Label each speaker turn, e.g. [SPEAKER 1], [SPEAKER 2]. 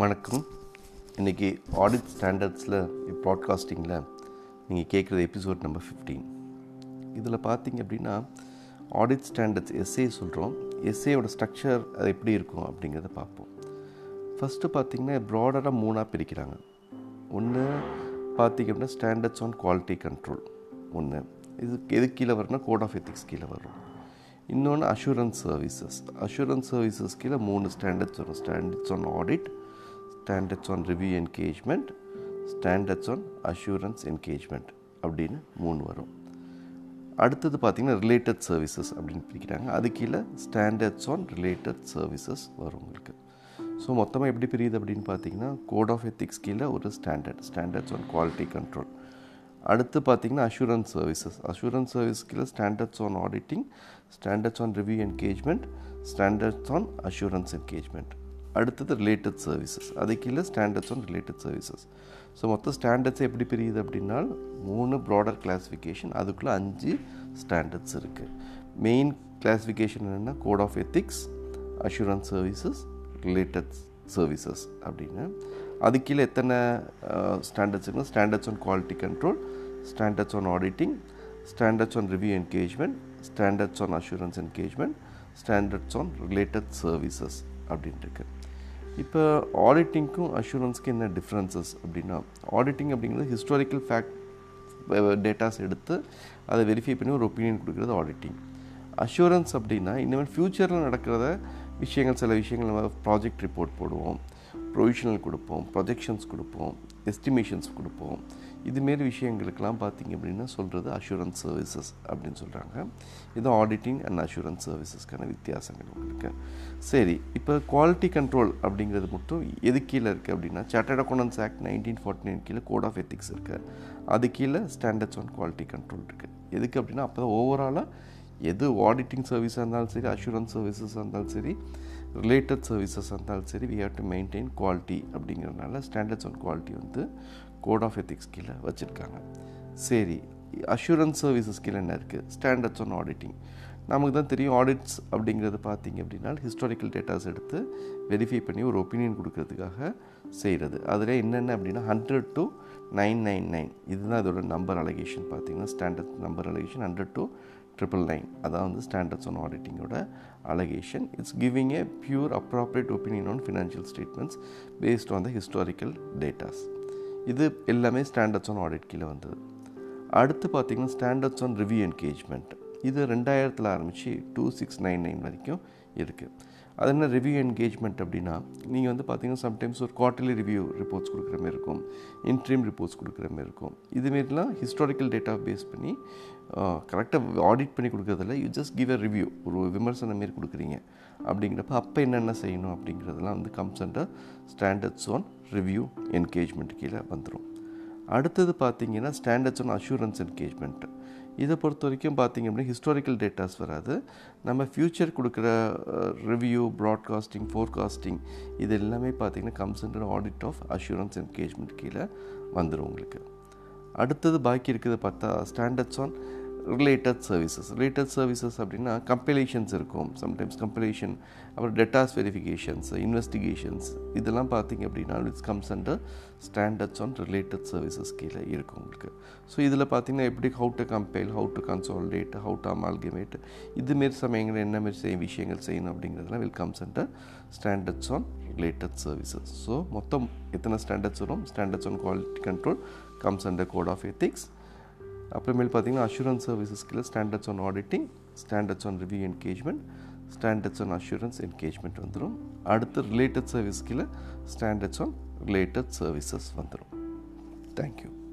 [SPEAKER 1] வணக்கம். இன்றைக்கி ஆடிட் ஸ்டாண்டர்ட்ஸில் ப்ராட்காஸ்டிங்கில் நீங்கள் கேட்குறது எபிசோட் நம்பர் ஃபிஃப்டீன் இதில் பார்த்தீங்க அப்படின்னா ஆடிட் ஸ்டாண்டர்ட்ஸ் எஸ்ஏ சொல்கிறோம் எஸ்ஏயோட ஸ்ட்ரக்சர் அது எப்படி இருக்கும் அப்படிங்கிறத பார்ப்போம். ஃபஸ்ட்டு பார்த்திங்கன்னா ப்ராடராக மூணாக பிரிக்கிறாங்க. ஒன்று பார்த்திங்க அப்படின்னா ஸ்டாண்டர்ட்ஸ் ஆன் குவாலிட்டி கண்ட்ரோல் ஒன்று இது எது கீழே வரும்னா கோட் ஆஃப் எத்திக்ஸ் கீழே வரும். இன்னொன்று அஷூரன்ஸ் சர்வீசஸ் அஷூரன்ஸ் சர்வீசஸ் கீழே மூணு ஸ்டாண்டர்ட்ஸ் வரும். Standards on audit standards on review engagement standards on assurance engagement அப்படின்னு மூணு வரும். அடுத்தது பார்த்திங்கன்னா ரிலேட்டட் சர்வீசஸ் அப்படின்னு பிரிக்கிறாங்க. அது கீழே ஸ்டாண்டர்ட்ஸ் ஆன் ரிலேட்டட் சர்வீசஸ் வரும் உங்களுக்கு. ஸோ மொத்தமாக எப்படி பிரியுது அப்படின்னு பார்த்தீங்கன்னா கோட் ஆஃப் எத்திக்ஸ் கீழே ஒரு standard standards on quality control அடுத்து பார்த்திங்கன்னா அஷூரன்ஸ் சர்வீசஸ் அஷூரன்ஸ் சர்வீஸ் கீழே standards on auditing standards on review engagement standards on assurance engagement அடுத்தது ரிலேட்டட் சர்வீசஸ் அது கீழே standards on related services so மொத்தம் ஸ்டாண்டர்ட்ஸ் எப்படி பிரியுது அப்படின்னா மூணு ப்ராடர் கிளாஸிஃபிகேஷன் அதுக்குள்ளே அஞ்சு ஸ்டாண்டர்ட்ஸ் இருக்குது மெயின் கிளாஸிஃபிகேஷன் என்னென்னா code of ethics assurance services related services அப்படின்னு. அது கீழே எத்தனை ஸ்டாண்டர்ட்ஸ் இருக்குன்னா standards on quality control standards on auditing standards on review engagement standards on assurance engagement standards on related services அப்படின்ட்டுருக்கு. இப்போ ஆடிட்டிங்க்கும் அஷூரன்ஸ்க்கு என்ன டிஃப்ரென்சஸ் அப்படின்னா ஆடிட்டிங் அப்படிங்கிறது ஹிஸ்டாரிக்கல் ஃபேக்ட் டேட்டாஸ் எடுத்து அதை வெரிஃபை பண்ணி ஒரு ஒப்பீனியன் கொடுக்குறது ஆடிட்டிங் அஷூரன்ஸ் அப்படின்னா இனிமேல் ஃப்யூச்சரில் நடக்கிறத விஷயங்கள் சில விஷயங்கள் நம்ம ப்ராஜெக்ட் ரிப்போர்ட் போடுவோம். ப்ரொவிஷனல் கொடுப்போம் ப்ரொஜெக்ஷன்ஸ் கொடுப்போம் எஸ்டிமேஷன்ஸ் கொடுப்போம். இதுமாரி விஷயங்களுக்கெல்லாம் பார்த்திங்க அப்படின்னா சொல்கிறது அஷூரன்ஸ் சர்வீசஸ் அப்படின்னு சொல்கிறாங்க இது ஆடிட்டிங் அண்ட் அஷூரன்ஸ் சர்வீசஸ்க்கான வித்தியாசங்கள் உங்களுக்கு. சரி இப்போ குவாலிட்டி கண்ட்ரோல் அப்படிங்கிறது மட்டும் எது கீழே இருக்குது அப்படின்னா chartered accountants act nineteen forty nine கீழே கோட் ஆஃப் எத்திக்ஸ் இருக்குது அது கீழே ஸ்டாண்டர்ட்ஸ் ஆன் குவாலிட்டி கண்ட்ரோல் இருக்குது எதுக்கு அப்படின்னா அப்போ தான் ஓவராலாக எது ஆடிட்டிங் சர்வீஸாக இருந்தாலும் சரி அஷூரன்ஸ் சர்வீசஸாக இருந்தாலும் சரி ரிலேட்டட் சர்வீசஸாக இருந்தாலும் சரி we have to maintain quality அப்படிங்கிறதுனால ஸ்டாண்டர்ட்ஸ் ஆன் குவாலிட்டி வந்து கோட் ஆஃப் எத்திக்ஸ் கீழே வச்சுருக்காங்க. சரி அஷூரன்ஸ் சர்வீசஸ் கீழே என்ன இருக்குது ஸ்டாண்டர்ட்ஸ் ஆன் ஆடிட்டிங் நமக்கு தான் தெரியும் ஆடிட்ஸ் அப்படிங்கிறது பார்த்திங்க அப்படின்னா ஹிஸ்டாரிக்கல் டேட்டாஸ் எடுத்து வெரிஃபை பண்ணி ஒரு ஒப்பீனியன் கொடுக்கறதுக்காக செய்கிறது அதில் என்னென்ன அப்படின்னா hundred two nine nine nine இதுதான் இதோட நம்பர் அலகேஷன் பார்த்திங்கன்னா standard number allocation hundred two triple nine அதான் வந்து standards on ஆடிட்டிங்கோட allocation it's giving a pure appropriate opinion on financial statements based on the historical datas இது எல்லாமே standards on audit கீழே வந்தது. அடுத்து பார்த்திங்கன்னா ஸ்டாண்டர்ட்ஸ் ஆன் ரிவ்யூ என்கேஜ்மெண்ட் இது ரெண்டாயிரத்தில் ஆரம்பித்து டூ சிக்ஸ் நைன் நைன் வரைக்கும் இருக்குது அது என்ன ரிவ்யூ என்கேஜ்மெண்ட் அப்படின்னா நீங்கள் வந்து பார்த்தீங்கன்னா சம்டைம்ஸ் ஒரு குவார்ட்டர்லி ரிவ்யூ ரிப்போர்ட்ஸ் கொடுக்குற மாதிரி இருக்கும். இன்ட்ரீம் ரிப்போர்ட்ஸ் கொடுக்குற மாதிரி இருக்கும். இதுமாரிலாம் ஹிஸ்டாரிக்கல் டேட்டா பேஸ் பண்ணி கரெக்டாக ஆடிட் பண்ணி கொடுக்குறதில்ல. You just give a review ஒரு விமர்சனம் மாரி கொடுக்குறீங்க. அப்படிங்கிறப்ப அப்போ என்னென்ன செய்யணும் அப்படிங்கிறதெல்லாம் வந்து comes under standards on review engagement கீழே வந்துடும் அடுத்தது பார்த்தீங்கன்னா ஸ்டாண்டர்ட்ஸ் ஆன் அஷூரன்ஸ் என்கேஜ்மெண்ட் இதை பொறுத்த வரைக்கும் பார்த்திங்க அப்படின்னா ஹிஸ்டாரிக்கல் டேட்டாஸ் வராது. நம்ம ஃப்யூச்சர் கொடுக்குற ரிவ்யூ ப்ராட்காஸ்டிங் ஃபோர்காஸ்டிங் இது எல்லாமே பார்த்திங்கன்னா கம்சன்ட் ஆடிட் ஆஃப் அஷூரன்ஸ் என்கேஜ்மெண்ட் கீழே வந்துடும் உங்களுக்கு. அடுத்தது பாக்கி இருக்கிறது பார்த்தா standards on related services related services அப்படின்னா கம்பெலேஷன்ஸ் இருக்கும். சம்டைம்ஸ் கம்பெலேஷன் அப்புறம் டெட்டாஸ் வெரிஃபிகேஷன்ஸ் இன்வெஸ்டிகேஷன்ஸ் இதெல்லாம் பார்த்திங்க அப்படின்னா it's comes under standards on related services கீழே இருக்கும் உங்களுக்கு. ஸோ இதில் பார்த்திங்கன்னா எப்படி how to compile how to consolidate how to amalgamate இதுமாரி சமயங்கள் என்ன மாரி விஷயங்கள் செய்யணும் அப்படிங்கிறதுலாம் will comes under standards on related services so மொத்தம் எத்தனை ஸ்டாண்டர்ட்ஸ் வரும்? Standards on quality control comes under code of ethics அப்புறமேல் பார்த்தீங்கன்னா assurance சர்வீசஸ்க்கு standards on auditing standards on review engagement standards on assurance engagement வந்துடும் அடுத்து ரிலேட்டட் சர்வீஸ்க்கு standards on related services வந்துடும் thank you